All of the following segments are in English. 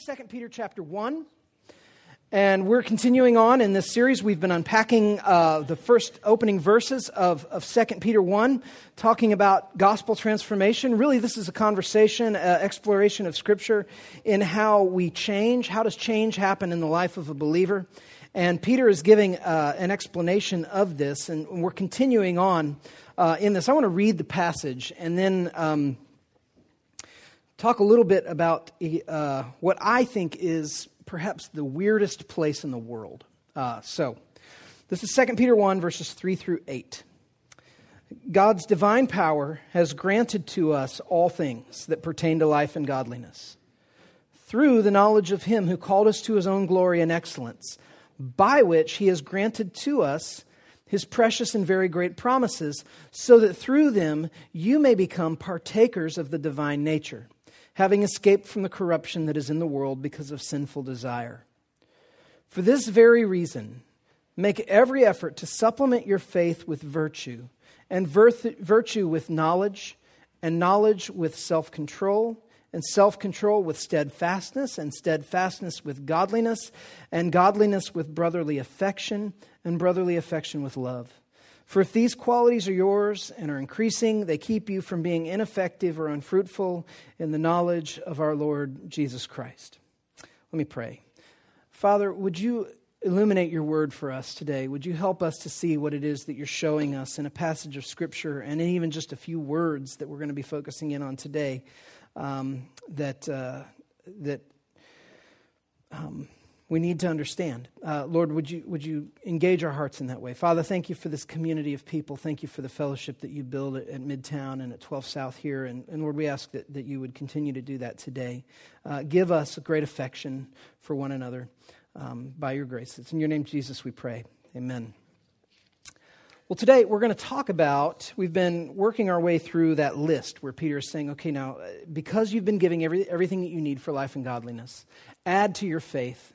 to 2 Peter chapter 1. And we're continuing on in this series. We've been unpacking uh, the first opening verses of, of 2 Peter 1, talking about gospel transformation. Really, this is a conversation, uh, exploration of Scripture in how we change. How does change happen in the life of a believer? And Peter is giving uh, an explanation of this, and we're continuing on uh, in this. I want to read the passage and then. Um, talk a little bit about uh, what I think is perhaps the weirdest place in the world. Uh, so, this is 2 Peter 1, verses 3 through 8. God's divine power has granted to us all things that pertain to life and godliness through the knowledge of Him who called us to His own glory and excellence, by which He has granted to us His precious and very great promises, so that through them you may become partakers of the divine nature having escaped from the corruption that is in the world because of sinful desire. For this very reason, make every effort to supplement your faith with virtue, and virtue with knowledge, and knowledge with self control, and self control with steadfastness, and steadfastness with godliness, and godliness with brotherly affection, and brotherly affection with love. For if these qualities are yours and are increasing, they keep you from being ineffective or unfruitful in the knowledge of our Lord Jesus Christ. Let me pray. Father, would you illuminate your word for us today? Would you help us to see what it is that you're showing us in a passage of Scripture and even just a few words that we're going to be focusing in on today um, that, uh, that um, we need to understand. Uh, Lord, would you, would you engage our hearts in that way? Father, thank you for this community of people. Thank you for the fellowship that you build at, Midtown and at 12 South here. And, and, Lord, we ask that, that you would continue to do that today. Uh, give us a great affection for one another um, by your grace. It's in your name, Jesus, we pray. Amen. Well, today we're going to talk about, we've been working our way through that list where Peter is saying, okay, now, uh, because you've been giving every, everything that you need for life and godliness, add to your faith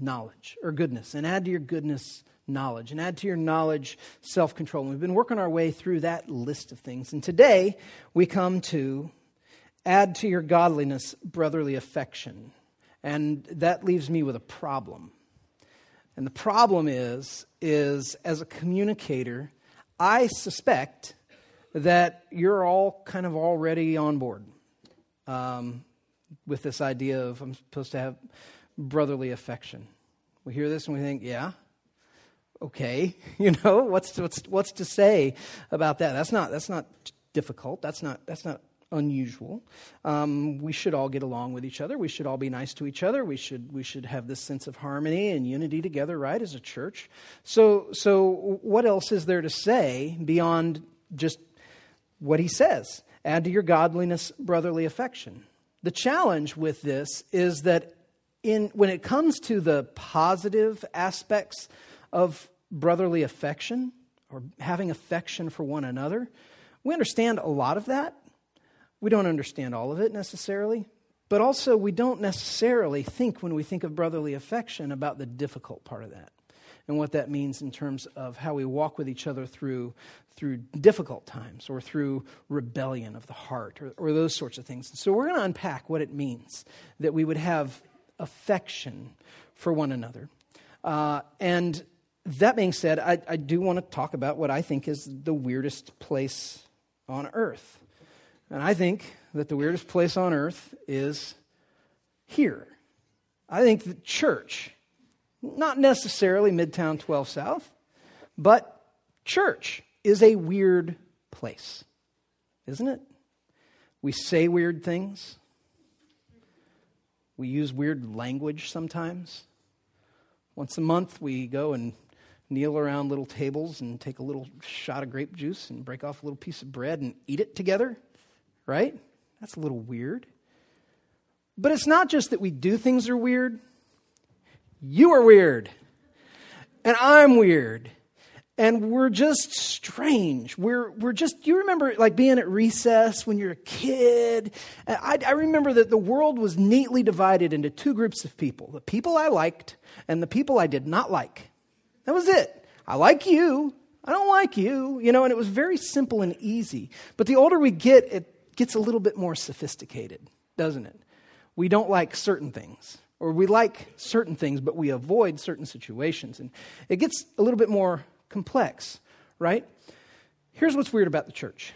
knowledge or goodness, and add to your goodness knowledge, and add to your knowledge self control. We've been working our way through that list of things. And today we come to add to your godliness brotherly affection. And that leaves me with a problem. And the problem is, is as a communicator, I suspect that you're all kind of already on board um, with this idea of I'm supposed to have brotherly affection. We hear this and we think, yeah, okay, you know, what's to, what's what's to say about that? That's not that's not difficult. That's not that's not unusual. Um, we should all get along with each other. We should all be nice to each other. We should we should have this sense of harmony and unity together, right, as a church. So so what else is there to say beyond just what he says? Add to your godliness brotherly affection. The challenge with this is that in, when it comes to the positive aspects of brotherly affection or having affection for one another, we understand a lot of that. We don't understand all of it necessarily. But also, we don't necessarily think when we think of brotherly affection about the difficult part of that and what that means in terms of how we walk with each other through, through difficult times or through rebellion of the heart or, or those sorts of things. So, we're going to unpack what it means that we would have affection for one another. Uh, and that being said, I, I do want to talk about what I think is the weirdest place on earth. And I think that the weirdest place on earth is here. I think the church, not necessarily Midtown 12 South, but church is a weird place, isn't it? We say weird things. We use weird language sometimes. Once a month, we go and kneel around little tables and take a little shot of grape juice and break off a little piece of bread and eat it together, right? That's a little weird. But it's not just that we do things are weird. You are weird. And I'm weird and we're just strange. We're, we're just, you remember like being at recess when you're a kid? I, I remember that the world was neatly divided into two groups of people the people I liked and the people I did not like. That was it. I like you. I don't like you. You know, and it was very simple and easy. But the older we get, it gets a little bit more sophisticated, doesn't it? We don't like certain things, or we like certain things, but we avoid certain situations. And it gets a little bit more complex, right? Here's what's weird about the church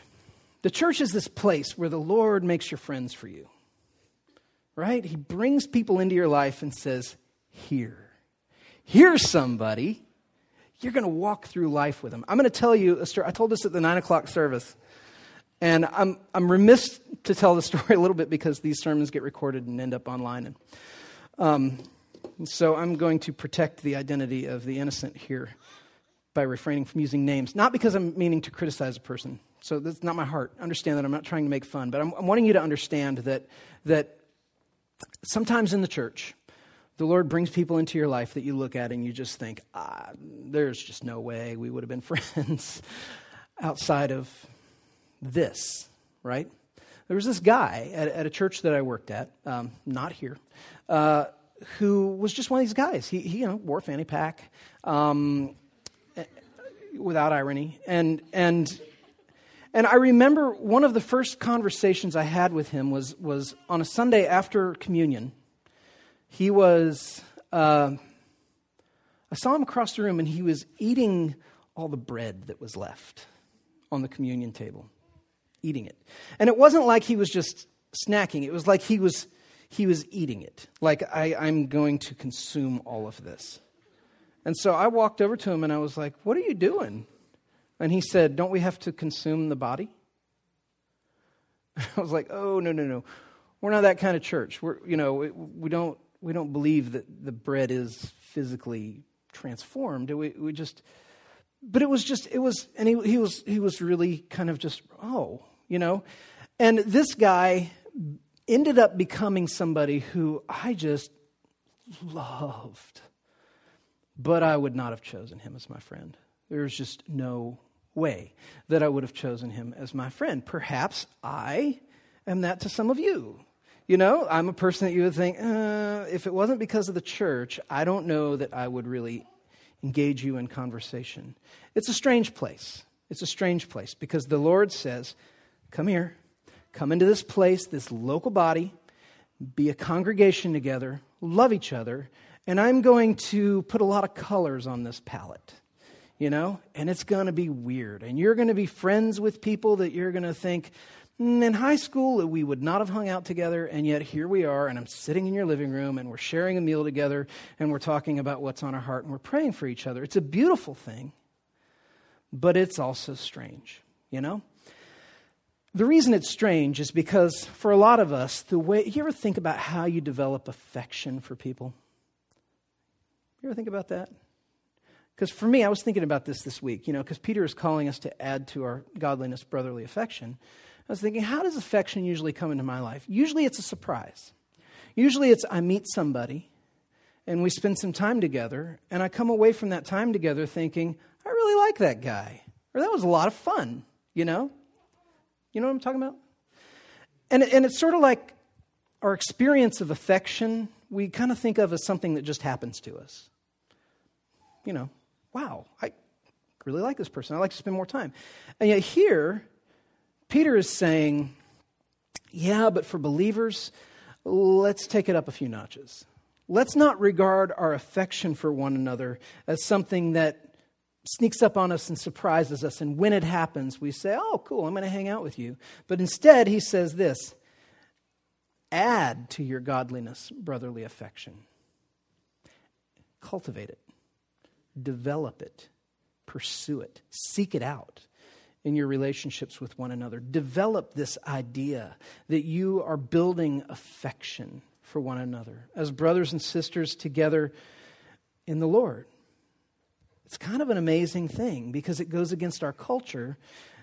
the church is this place where the Lord makes your friends for you, right? He brings people into your life and says, Here, here's somebody. You're going to walk through life with them. I'm going to tell you a story. I told this at the nine o'clock service. And I'm, I'm remiss to tell the story a little bit because these sermons get recorded and end up online. And, um, so I'm going to protect the identity of the innocent here by refraining from using names. Not because I'm meaning to criticize a person. So that's not my heart. Understand that I'm not trying to make fun, but I'm, I'm wanting you to understand that, that sometimes in the church, the Lord brings people into your life that you look at and you just think, ah, there's just no way we would have been friends outside of this, right? There was this guy at, at a church that I worked at, um, not here, uh, who was just one of these guys. He, he you know, wore a fanny pack um, without irony. And, and, and I remember one of the first conversations I had with him was, was on a Sunday after communion. He was, uh, I saw him across the room and he was eating all the bread that was left on the communion table eating it. And it wasn't like he was just snacking, it was like he was, he was eating it. Like, I, I'm going to consume all of this. And so I walked over to him and I was like, What are you doing? And he said, Don't we have to consume the body? I was like, Oh, no, no, no. We're not that kind of church. We're, you know, we, don't, we don't believe that the bread is physically transformed. We, we just, but it was just, it was, and he, he was, he was really kind of just, oh, you know? And this guy ended up becoming somebody who I just loved. But I would not have chosen him as my friend. There's just no way that I would have chosen him as my friend. Perhaps I am that to some of you. You know, I'm a person that you would think, uh, if it wasn't because of the church, I don't know that I would really engage you in conversation. It's a strange place. It's a strange place because the Lord says, Come here. Come into this place, this local body, be a congregation together, love each other, and I'm going to put a lot of colors on this palette, you know? And it's going to be weird. And you're going to be friends with people that you're going to think, mm, in high school, we would not have hung out together, and yet here we are, and I'm sitting in your living room, and we're sharing a meal together, and we're talking about what's on our heart, and we're praying for each other. It's a beautiful thing, but it's also strange, you know? The reason it's strange is because for a lot of us, the way you ever think about how you develop affection for people? You ever think about that? Because for me, I was thinking about this this week, you know, because Peter is calling us to add to our godliness brotherly affection. I was thinking, how does affection usually come into my life? Usually it's a surprise. Usually it's I meet somebody and we spend some time together, and I come away from that time together thinking, I really like that guy, or that was a lot of fun, you know? You know what I'm talking about? And, and it's sort of like our experience of affection, we kind of think of as something that just happens to us. You know, wow, I really like this person. I like to spend more time. And yet here, Peter is saying, yeah, but for believers, let's take it up a few notches. Let's not regard our affection for one another as something that sneaks up on us and surprises us. And when it happens, we say, Oh, cool, I'm going to hang out with you. But instead, he says this add to your godliness brotherly affection, cultivate it, develop it, pursue it, seek it out. In your relationships with one another, develop this idea that you are building affection for one another as brothers and sisters together in the Lord. It's kind of an amazing thing because it goes against our culture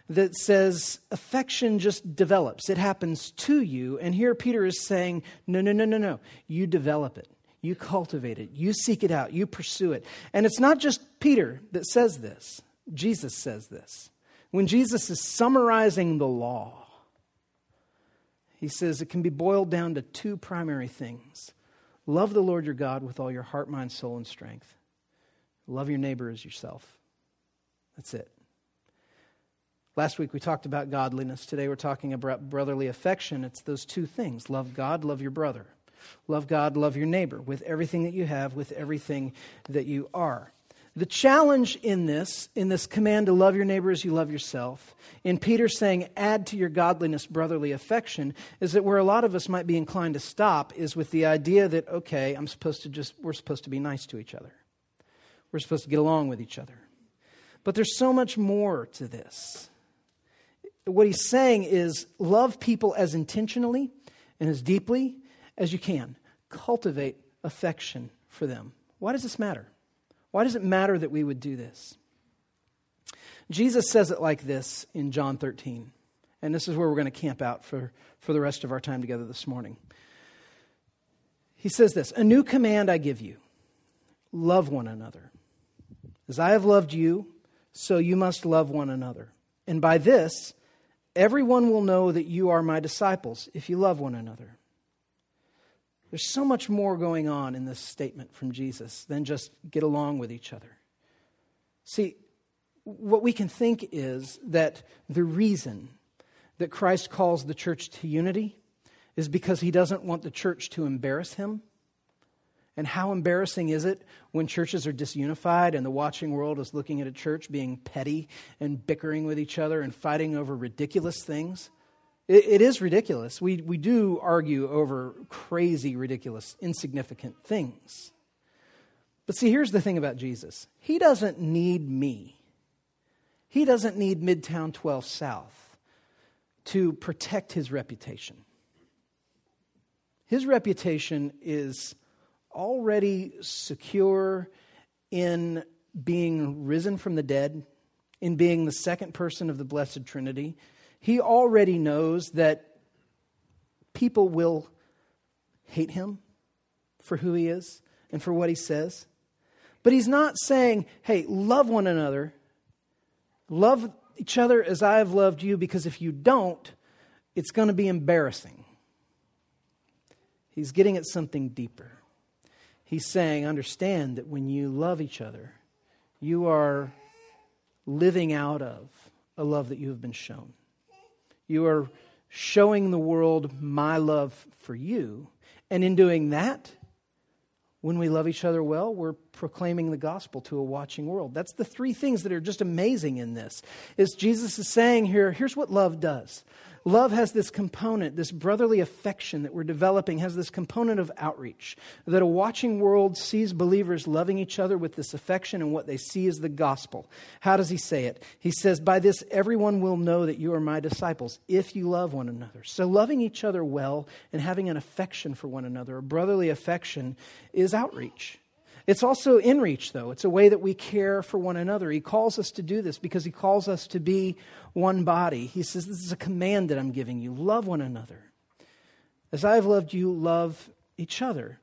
that says affection just develops, it happens to you. And here Peter is saying, no, no, no, no, no. You develop it, you cultivate it, you seek it out, you pursue it. And it's not just Peter that says this, Jesus says this. When Jesus is summarizing the law, he says it can be boiled down to two primary things love the Lord your God with all your heart, mind, soul, and strength Love your neighbor as yourself. That's it. Last week we talked about godliness. Today we're talking about brotherly affection. It's those two things love God, love your brother. Love God, love your neighbor with everything that you have, with everything that you are. The challenge in this, in this command to love your neighbor as you love yourself, in Peter saying, add to your godliness brotherly affection, is that where a lot of us might be inclined to stop is with the idea that, okay, I'm supposed to just, we're supposed to be nice to each other. We're supposed to get along with each other. But there's so much more to this. What he's saying is love people as intentionally and as deeply as you can. Cultivate affection for them. Why does this matter? Why does it matter that we would do this? Jesus says it like this in John 13. And this is where we're going to camp out for, for the rest of our time together this morning. He says this A new command I give you love one another. As I have loved you, so you must love one another. And by this, everyone will know that you are my disciples if you love one another. There's so much more going on in this statement from Jesus than just get along with each other. See, what we can think is that the reason that Christ calls the church to unity is because he doesn't want the church to embarrass him. And how embarrassing is it when churches are disunified and the watching world is looking at a church being petty and bickering with each other and fighting over ridiculous things? It, it is ridiculous. We, we do argue over crazy, ridiculous, insignificant things. But see, here's the thing about Jesus He doesn't need me, He doesn't need Midtown 12 South to protect His reputation. His reputation is already secure in being risen from the dead, in being the second person of the Blessed Trinity, he already knows that people will hate him for who he is and for what he says. But he's not saying, hey, love one another, love each other as I have loved you, because if you don't, it's going to be embarrassing. He's getting at something deeper. He's saying, understand that when you love each other, you are living out of a love that you have been shown. You are showing the world my love for you. And in doing that, when we love each other well, we're proclaiming the gospel to a watching world. That's the three things that are just amazing in this. Is Jesus is saying here, here's what love does. Love has this component, this brotherly affection that we're developing has this component of outreach. That a watching world sees believers loving each other with this affection, and what they see is the gospel. How does he say it? He says, By this everyone will know that you are my disciples if you love one another. So, loving each other well and having an affection for one another, a brotherly affection, is outreach. It's also in reach, though. It's a way that we care for one another. He calls us to do this because He calls us to be one body. He says, This is a command that I'm giving you love one another. As I have loved you, love each other.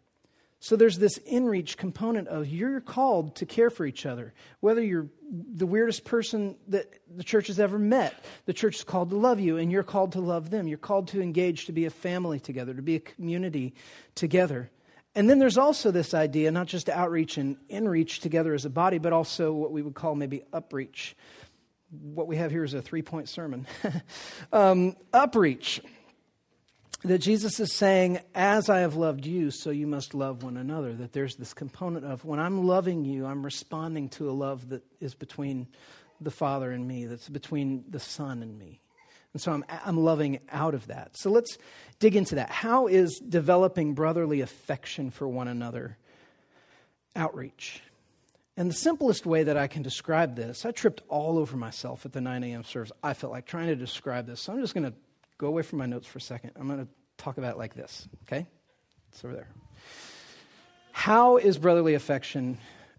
So there's this in reach component of you're called to care for each other. Whether you're the weirdest person that the church has ever met, the church is called to love you, and you're called to love them. You're called to engage, to be a family together, to be a community together. And then there's also this idea, not just outreach and inreach together as a body, but also what we would call maybe upreach. What we have here is a three point sermon. um, upreach. That Jesus is saying, as I have loved you, so you must love one another. That there's this component of when I'm loving you, I'm responding to a love that is between the Father and me, that's between the Son and me. And so I'm, I'm loving out of that. So let's dig into that. How is developing brotherly affection for one another outreach? And the simplest way that I can describe this, I tripped all over myself at the 9 a.m. service. I felt like trying to describe this. So I'm just going to go away from my notes for a second. I'm going to talk about it like this, okay? It's over there. How is brotherly affection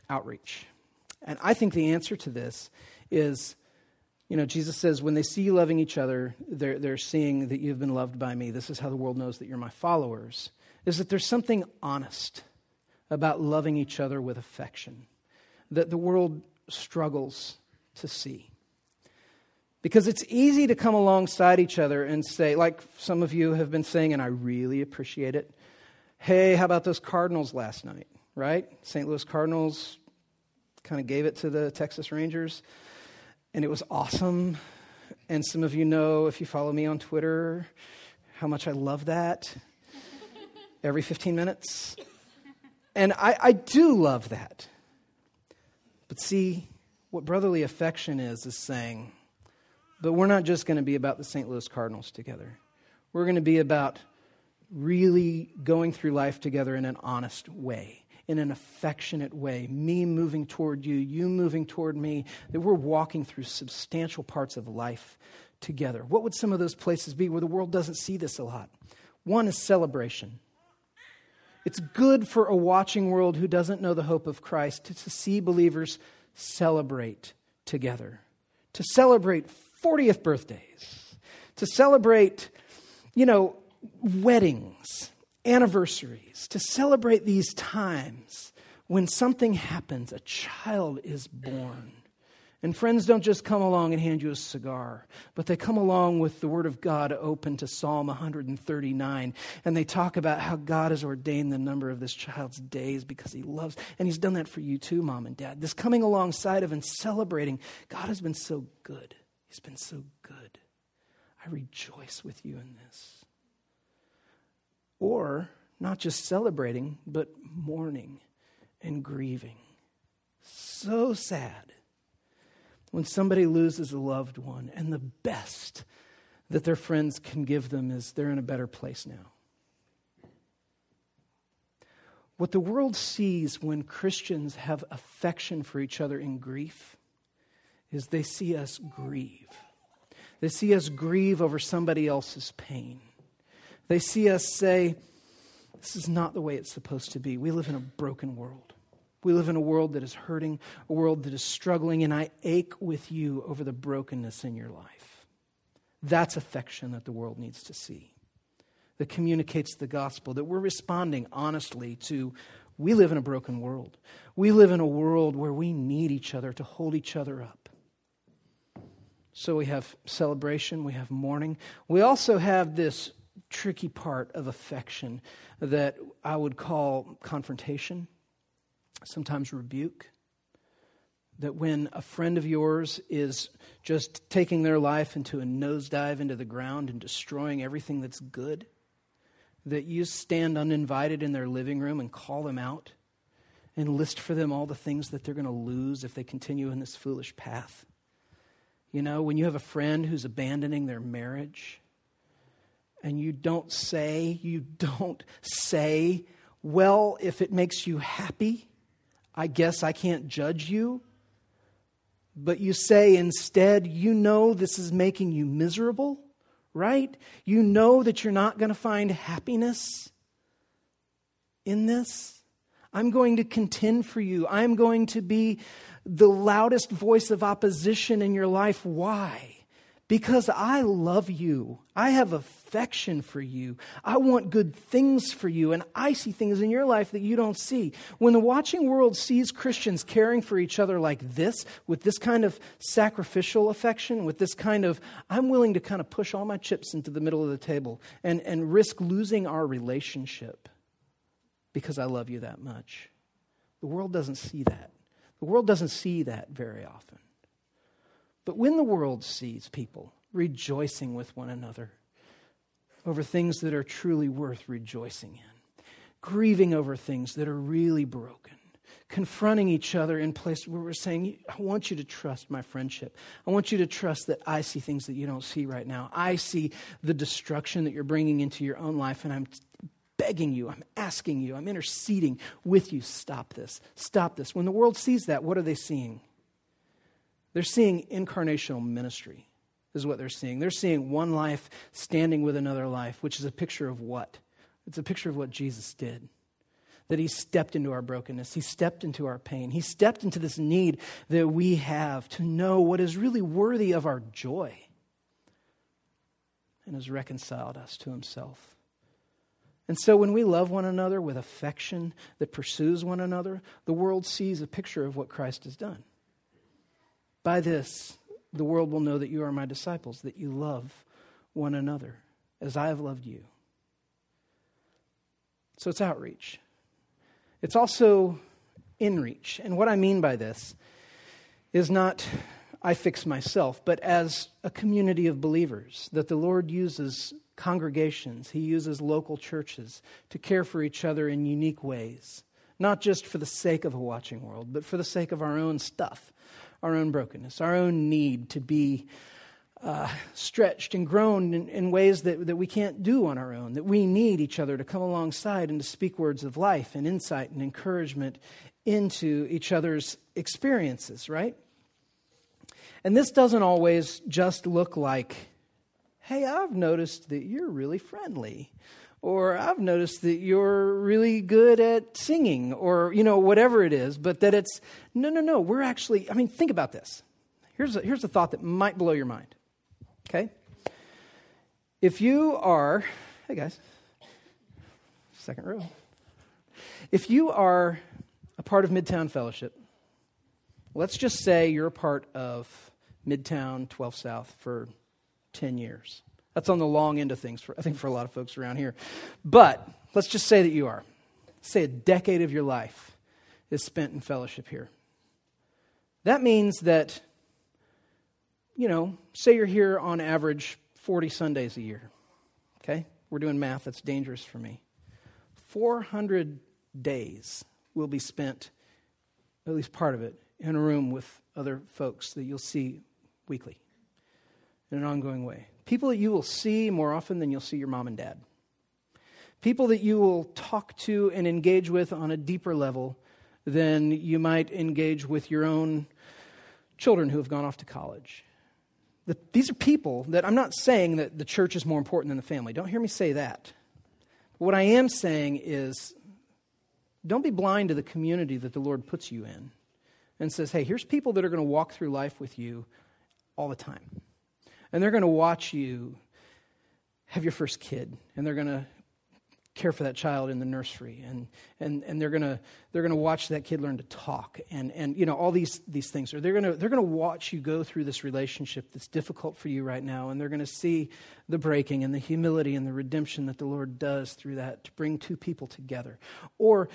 outreach? And I think the answer to this is you know, Jesus says, when they see you loving each other, they're, they're seeing that you've been loved by me. This is how the world knows that you're my followers. Is that there's something honest about loving each other with affection that the world struggles to see. Because it's easy to come alongside each other and say, like some of you have been saying, and I really appreciate it, hey, how about those Cardinals last night, right? St. Louis Cardinals kind of gave it to the Texas Rangers and it was awesome. And some of you know, if you follow me on Twitter, how much I love that. every 15 minutes. And I, I do love that. But see, what brotherly affection is, is saying, but we're not just going to be about the St. Louis Cardinals together. We're going to be about really going through life together in an honest way, in an affectionate way. Me moving toward you, you moving toward me, that we're walking through substantial parts of life together. What would some of those places be where the world doesn't see this a lot? One is celebration. It's good for a watching world who doesn't know the hope of Christ to, see believers celebrate together, to celebrate 40th birthdays, to celebrate, you know, weddings, anniversaries, to celebrate these times when something happens, a child is born. And friends don't just come along and hand you a cigar, but they come along with the Word of God open to Psalm 139. And they talk about how God has ordained the number of this child's days because He loves. And He's done that for you too, Mom and Dad. This coming alongside of and celebrating, God has been so good. He's been so good. I rejoice with you in this. Or not just celebrating, but mourning and grieving. So sad when somebody loses a loved one, and the best that their friends can give them is they're in a better place now. What the world sees when Christians have affection for each other in grief is they see us grieve. They see us grieve over somebody else's pain. They see us say, This is not the way it's supposed to be. We live in a broken world. We live in a world that is hurting, a world that is struggling, and I ache with you over the brokenness in your life. That's affection that the world needs to see, that communicates the gospel, that we're responding honestly to we live in a broken world. We live in a world where we need each other to hold each other up. So we have celebration, we have mourning. We also have this tricky part of affection that I would call confrontation, sometimes rebuke. That when a friend of yours is just taking their life into a nosedive into the ground and destroying everything that's good, that you stand uninvited in their living room and call them out and list for them all the things that they're going to lose if they continue in this foolish path you know, when you have a friend who's abandoning their marriage and you don't say, you don't say, well, if it makes you happy, I guess I can't judge you. But you say instead, you know this is making you miserable, right? You know that you're not going to find happiness in this. I'm going to contend for you. I'm going to be the loudest voice of opposition in your life. Why? Because I love you. I have affection for you. I want good things for you. And I see things in your life that you don't see. When the watching world sees Christians caring for each other like this, with this kind of sacrificial affection, with this kind of, I'm willing to kind of push all my chips into the middle of the table and, and risk losing our relationship because I love you that much. The world doesn't see that. The world doesn't see that very often. But when the world sees people rejoicing with one another over things that are truly worth rejoicing in, grieving over things that are really broken, confronting each other in places where we're saying, I want you to trust my friendship. I want you to trust that I see things that you don't see right now. I see the destruction that you're bringing into your own life, and I'm begging you, I'm asking you, I'm interceding with you. Stop this. Stop this. When the world sees that, what are they seeing? They're seeing incarnational ministry, is what they're seeing. They're seeing one life standing with another life, which is a picture of what? It's a picture of what Jesus did. That he stepped into our brokenness. He stepped into our pain. He stepped into this need that we have to know what is really worthy of our joy and has reconciled us to himself. And so when we love one another with affection that pursues one another, the world sees a picture of what Christ has done. By this, the world will know that you are my disciples, that you love one another as I have loved you. So it's outreach. It's also inreach. And what I mean by this is not I fix myself, but as a community of believers, that the Lord uses congregations, He uses local churches to care for each other in unique ways, not just for the sake of a watching world, but for the sake of our own stuff, our own brokenness, our own need to be uh, stretched and grown in, in ways that, that we can't do on our own, that we need each other to come alongside and to speak words of life and insight and encouragement into each other's experiences, right? And this doesn't always just look like, hey, I've noticed that you're really friendly. Or I've noticed that you're really good at singing, or, you know, whatever it is, but that it's, no, no, no, we're actually, I mean, think about this. Here's a, here's a thought that might blow your mind. Okay? If you are, hey guys, second row. If you are a part of Midtown Fellowship, let's just say you're a part of Midtown 12 South for 10 years. That's on the long end of things, for, I think, for a lot of folks around here. But let's just say that you are. Say a decade of your life is spent in fellowship here. That means that you know, say you're here on average 40 Sundays a year. Okay? We're doing math that's dangerous for me. 400 days will be spent, at least part of it, in a room with other folks that you'll see weekly in an ongoing way. People that you will see more often than you'll see your mom and dad. People that you will talk to and engage with on a deeper level than you might engage with your own children who have gone off to college. The, these are people that I'm not saying that the church is more important than the family. Don't hear me say that. What I am saying is don't be blind to the community that the Lord puts you in and says, hey, here's people that are going to walk through life with you all the time. And they're going to watch you have your first kid, and they're going to care for that child in the nursery. And, and, and they're going to they're gonna watch that kid learn to talk. And, and you know all these, these things or they're going to they're to watch you go through this relationship that's difficult for you right now. And they're going to see the breaking and the humility and the redemption that the lord does through that to bring two people together. Or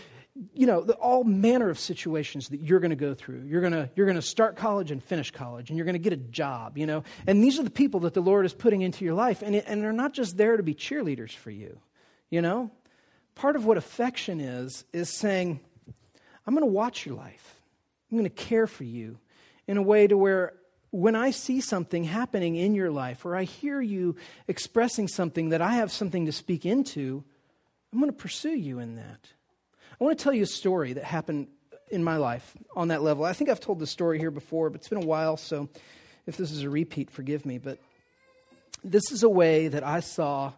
you know the, all manner of situations that you're going to go through. You're going to you're going to start college and finish college and you're going to get a job you know? And these are the people that the lord is putting into your life and, it, and they're not just there to be cheerleaders for you you know? Part of what affection is, is saying, I'm going to watch your life. I'm going to care for you in a way to where when I see something happening in your life or I hear you expressing something that I have something to speak into, I'm going to pursue you in that. I want to tell you a story that happened in my life on that level. I think I've told this story here before, but it's been a while, so if this is a repeat, forgive me. But this is a way that I saw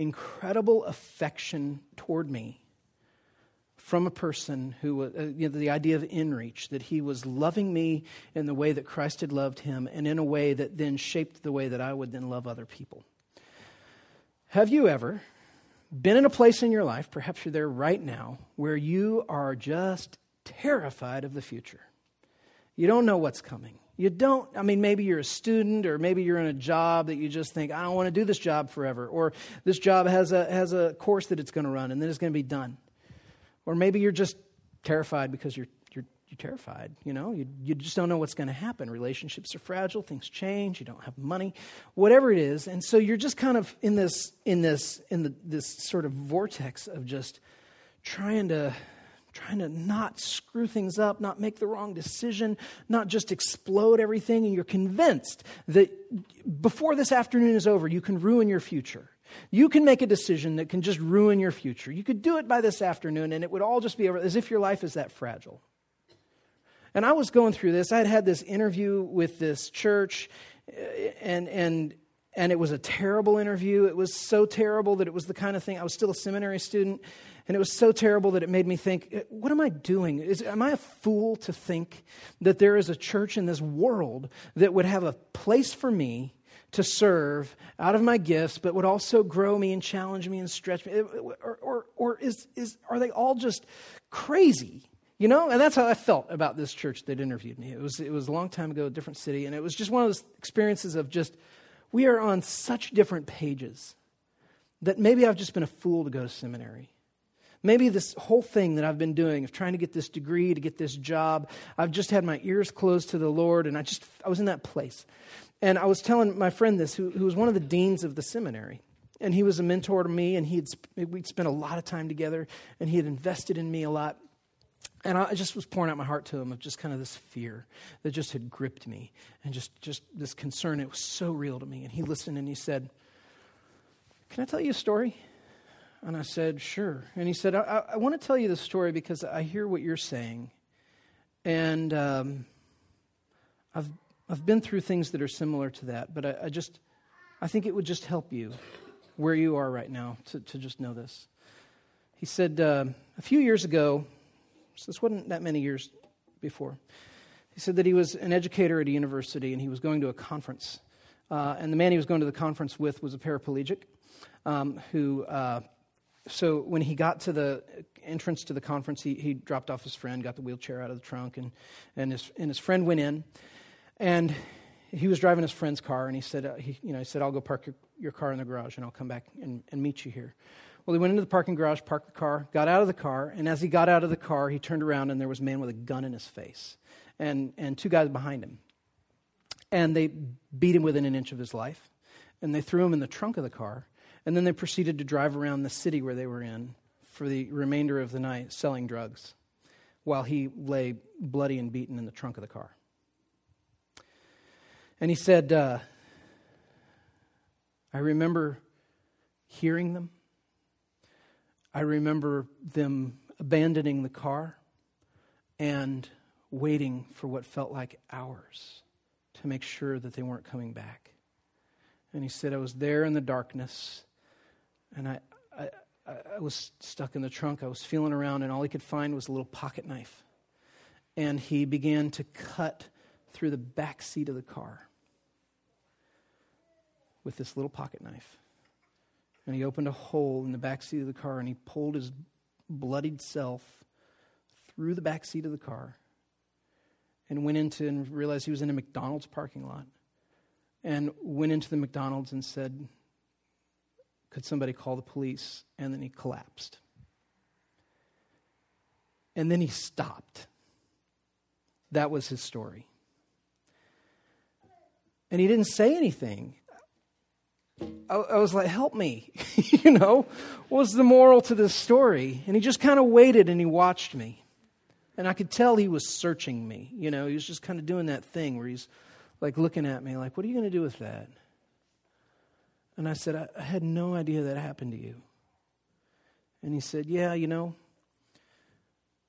incredible affection toward me from a person who, uh, you know, the idea of in reach, that he was loving me in the way that Christ had loved him and in a way that then shaped the way that I would then love other people. Have you ever been in a place in your life, perhaps you're there right now, where you are just terrified of the future? You don't know what's coming. You don't, I mean, maybe you're a student or maybe you're in a job that you just think, I don't want to do this job forever. Or this job has a, has a course that it's going to run and then it's going to be done. Or maybe you're just terrified because you're, you're, you're terrified. You know, you, you just don't know what's going to happen. Relationships are fragile, things change, you don't have money, whatever it is. And so you're just kind of in this, in this, in the, this sort of vortex of just trying to trying to not screw things up, not make the wrong decision, not just explode everything, and you're convinced that before this afternoon is over, you can ruin your future. You can make a decision that can just ruin your future. You could do it by this afternoon, and it would all just be over, as if your life is that fragile. And I was going through this. I had had this interview with this church, and, and and it was a terrible interview. It was so terrible that it was the kind of thing, I was still a seminary student, and it was so terrible that it made me think, eh, what am I doing? Is, am I a fool to think that there is a church in this world that would have a place for me to serve out of my gifts, but would also grow me and challenge me and stretch me? Eh, eh, or, or, or is, is, are they all just crazy? You know, and that's how I felt about this church that interviewed me. It was, it was a long time ago, a different city, and it was just one of those experiences of just, we are on such different pages that maybe I've just been a fool to go to seminary. Maybe this whole thing that I've been doing of trying to get this degree, to get this job, I've just had my ears closed to the Lord, and I just, I was in that place. And I was telling my friend this, who, who was one of the deans of the seminary. And he was a mentor to me, and he had, we'd spent a lot of time together, and he had invested in me a lot. And I just was pouring out my heart to him of just kind of this fear that just had gripped me and just, just this concern. It was so real to me. And he listened and he said, Can I tell you a story? And I said, Sure. And he said, I, I want to tell you the story because I hear what you're saying. And um, I've, I've been through things that are similar to that, but I, I, just, I think it would just help you where you are right now to, to just know this. He said, uh, A few years ago, so this wasn't that many years before, he said that he was an educator at a university and he was going to a conference. Uh, and the man he was going to the conference with was a paraplegic um, who uh, so when he got to the entrance to the conference, he, he dropped off his friend, got the wheelchair out of the trunk, and, and, his, and his friend went in. And he was driving his friend's car, and he said, uh, he, you know, he said, I'll go park your, your car in the garage, and I'll come back and, and meet you here. Well, he went into the parking garage, parked the car, got out of the car, and as he got out of the car, he turned around, and there was a man with a gun in his face, and, and two guys behind him. And they beat him within an inch of his life, and they threw him in the trunk of the car, and then they proceeded to drive around the city where they were in for the remainder of the night selling drugs while he lay bloody and beaten in the trunk of the car. And he said, uh, I remember hearing them. I remember them abandoning the car and waiting for what felt like hours to make sure that they weren't coming back. And he said, I was there in the darkness and I, I, I was stuck in the trunk. I was feeling around, and all he could find was a little pocket knife. And he began to cut through the back seat of the car with this little pocket knife. And he opened a hole in the back seat of the car and he pulled his bloodied self through the back seat of the car and went into and realized he was in a McDonald's parking lot and went into the McDonald's and said, could somebody call the police? And then he collapsed. And then he stopped. That was his story. And he didn't say anything. I, was like, help me. you know, what was the moral to this story? And he just kind of waited and he watched me. And I could tell he was searching me. You know, he was just kind of doing that thing where he's like looking at me, like, what are you going to do with that? And I said, I, I had no idea that happened to you. And he said, Yeah, you know,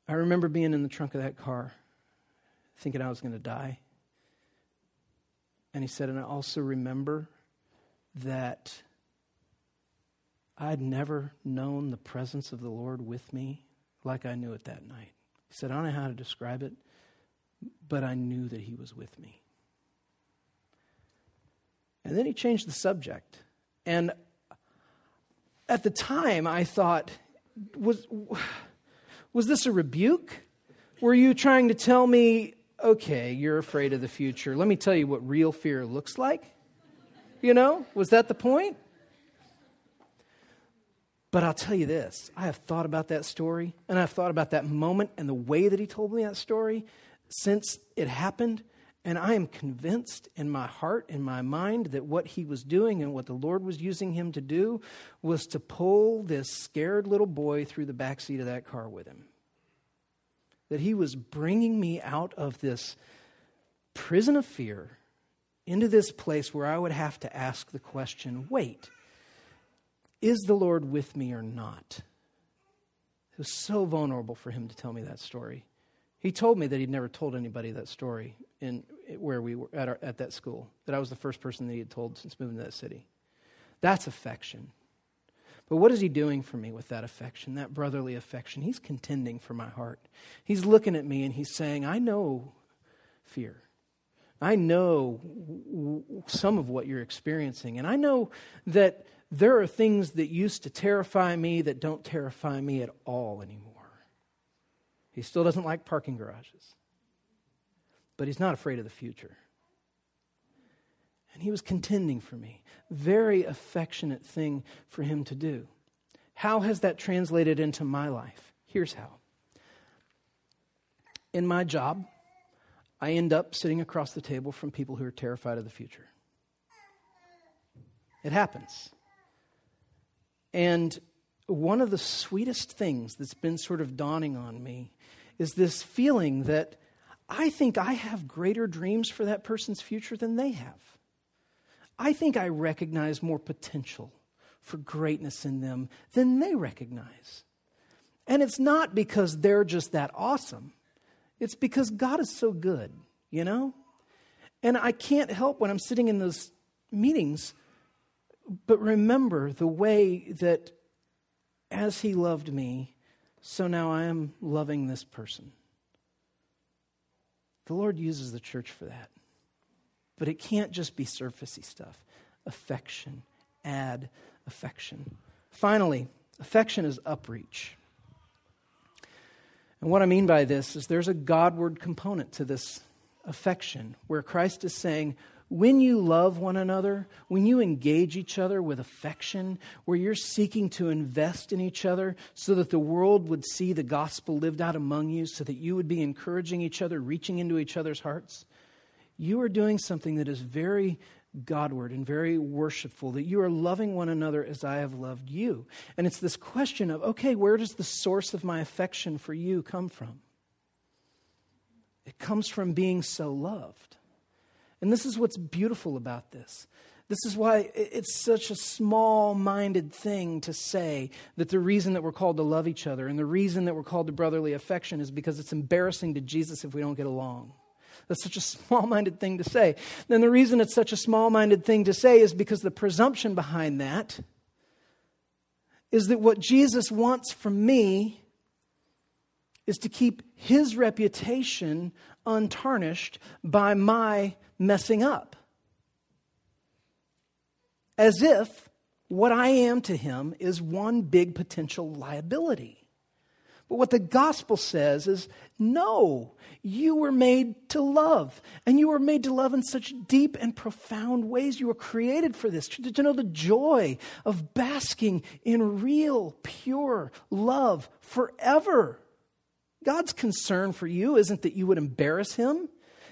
I remember being in the trunk of that car thinking I was going to die. And he said, And I also remember that I'd never known the presence of the Lord with me like I knew it that night. He said, I don't know how to describe it, but I knew that he was with me. And then he changed the subject. And at the time, I thought, was, was this a rebuke? Were you trying to tell me, okay, you're afraid of the future? Let me tell you what real fear looks like? You know, was that the point? But I'll tell you this I have thought about that story, and I've thought about that moment and the way that he told me that story since it happened. And I am convinced in my heart, in my mind, that what he was doing and what the Lord was using him to do was to pull this scared little boy through the back seat of that car with him. That he was bringing me out of this prison of fear into this place where I would have to ask the question wait, is the Lord with me or not? It was so vulnerable for him to tell me that story. He told me that he'd never told anybody that story in where we were at, our, at that school, that I was the first person that he had told since moving to that city. That's affection. But what is he doing for me with that affection, that brotherly affection? He's contending for my heart. He's looking at me and he's saying, I know fear. I know some of what you're experiencing. And I know that there are things that used to terrify me that don't terrify me at all anymore. He still doesn't like parking garages, but he's not afraid of the future. And he was contending for me. Very affectionate thing for him to do. How has that translated into my life? Here's how. In my job, I end up sitting across the table from people who are terrified of the future. It happens. And one of the sweetest things that's been sort of dawning on me is this feeling that I think I have greater dreams for that person's future than they have. I think I recognize more potential for greatness in them than they recognize. And it's not because they're just that awesome, it's because God is so good, you know? And I can't help when I'm sitting in those meetings but remember the way that as He loved me, so now I am loving this person. The Lord uses the church for that. But it can't just be surfacey stuff. Affection, add affection. Finally, affection is upreach. And what I mean by this is there's a Godward component to this affection where Christ is saying, when you love one another, when you engage each other with affection, where you're seeking to invest in each other so that the world would see the gospel lived out among you, so that you would be encouraging each other, reaching into each other's hearts, you are doing something that is very Godward and very worshipful, that you are loving one another as I have loved you. And it's this question of, okay, where does the source of my affection for you come from? It comes from being so loved. And this is what's beautiful about this. This is why it's such a small minded thing to say that the reason that we're called to love each other and the reason that we're called to brotherly affection is because it's embarrassing to Jesus if we don't get along. That's such a small minded thing to say. Then the reason it's such a small minded thing to say is because the presumption behind that is that what Jesus wants from me is to keep his reputation untarnished by my messing up. As if what I am to him is one big potential liability. But what the gospel says is no, you were made to love. And you were made to love in such deep and profound ways. You were created for this, to, to know the joy of basking in real, pure love forever. God's concern for you isn't that you would embarrass him,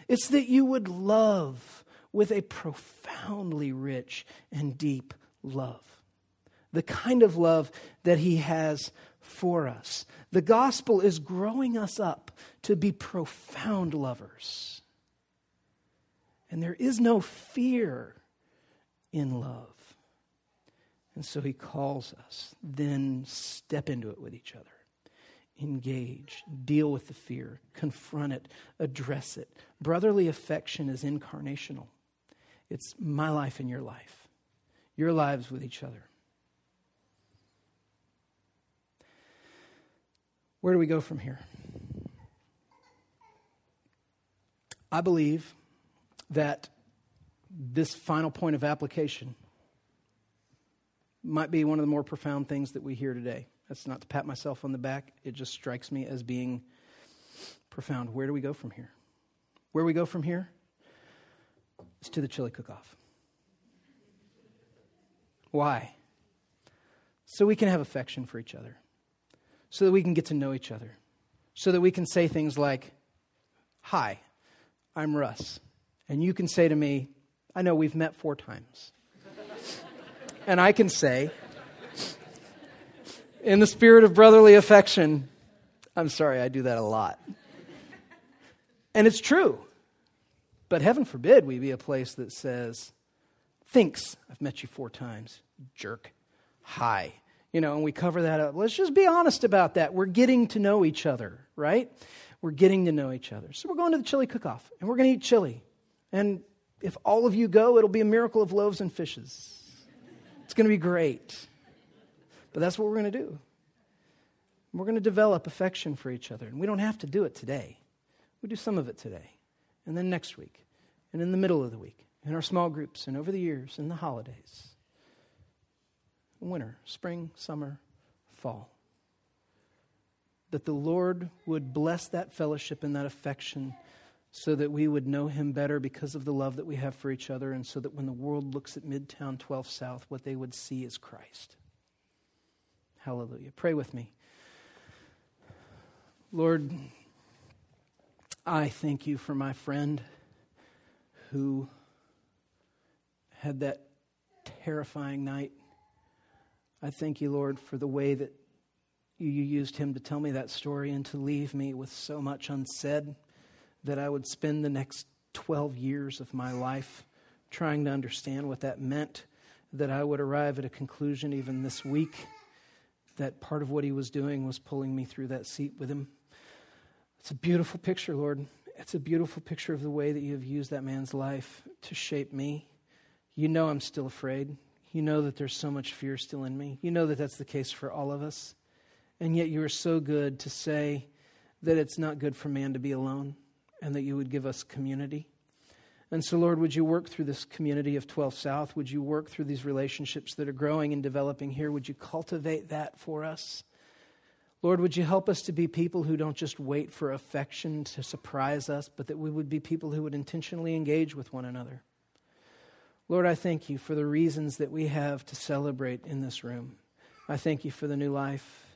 it's that you would love with a profoundly rich and deep love. The kind of love that He has for us. The gospel is growing us up to be profound lovers. And there is no fear in love. And so He calls us, then step into it with each other engage, deal with the fear, confront it, address it. Brotherly affection is incarnational. It's my life and your life, your lives with each other. Where do we go from here? I believe that this final point of application might be one of the more profound things that we hear today. That's not to pat myself on the back. It just strikes me as being profound. Where do we go from here? Where we go from here is to the chili cook off. Why? So we can have affection for each other, so that we can get to know each other, so that we can say things like, Hi, I'm Russ. And you can say to me, I know we've met four times. and I can say, in the spirit of brotherly affection. I'm sorry, I do that a lot. And it's true. But heaven forbid we be a place that says, thinks, I've met you four times, jerk. Hi. You know, and we cover that up. Let's just be honest about that. We're getting to know each other, right? We're getting to know each other. So we're going to the chili cook off and we're going to eat chili. And if all of you go, it'll be a miracle of loaves and fishes. It's going to be great. But that's what we're going to do. We're going to develop affection for each other. And we don't have to do it today. We do some of it today, and then next week, and in the middle of the week, in our small groups, and over the years, in the holidays. Winter, spring, summer, fall. That the Lord would bless that fellowship and that affection so that we would know him better because of the love that we have for each other, and so that when the world looks at Midtown 12 South, what they would see is Christ. Hallelujah. Pray with me. Lord, I thank you for my friend who had that terrifying night. I thank you, Lord, for the way that you used him to tell me that story and to leave me with so much unsaid that I would spend the next 12 years of my life trying to understand what that meant, that I would arrive at a conclusion even this week that part of what he was doing was pulling me through that seat with him. It's a beautiful picture, Lord. It's a beautiful picture of the way that you have used that man's life to shape me. You know I'm still afraid. You know that there's so much fear still in me. You know that that's the case for all of us. And yet you are so good to say that it's not good for man to be alone and that you would give us community. And so, Lord, would you work through this community of 12 South? Would you work through these relationships that are growing and developing here? Would you cultivate that for us? Lord, would you help us to be people who don't just wait for affection to surprise us, but that we would be people who would intentionally engage with one another? Lord, I thank you for the reasons that we have to celebrate in this room. I thank you for the new life.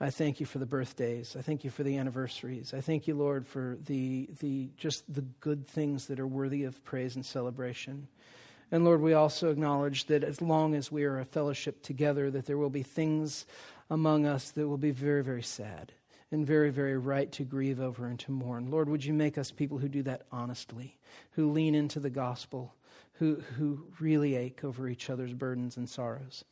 I thank you for the birthdays. I thank you for the anniversaries. I thank you, Lord, for the, the just the good things that are worthy of praise and celebration. And Lord, we also acknowledge that as long as we are a fellowship together, that there will be things among us that will be very, very sad and very, very right to grieve over and to mourn. Lord, would you make us people who do that honestly, who lean into the gospel, who, who really ache over each other's burdens and sorrows.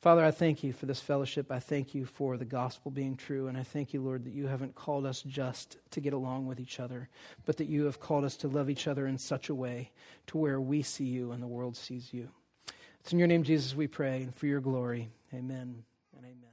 Father, I thank you for this fellowship. I thank you for the gospel being true. And I thank you, Lord, that you haven't called us just to get along with each other, but that you have called us to love each other in such a way to where we see you and the world sees you. It's in your name, Jesus, we pray, and for your glory. Amen and amen.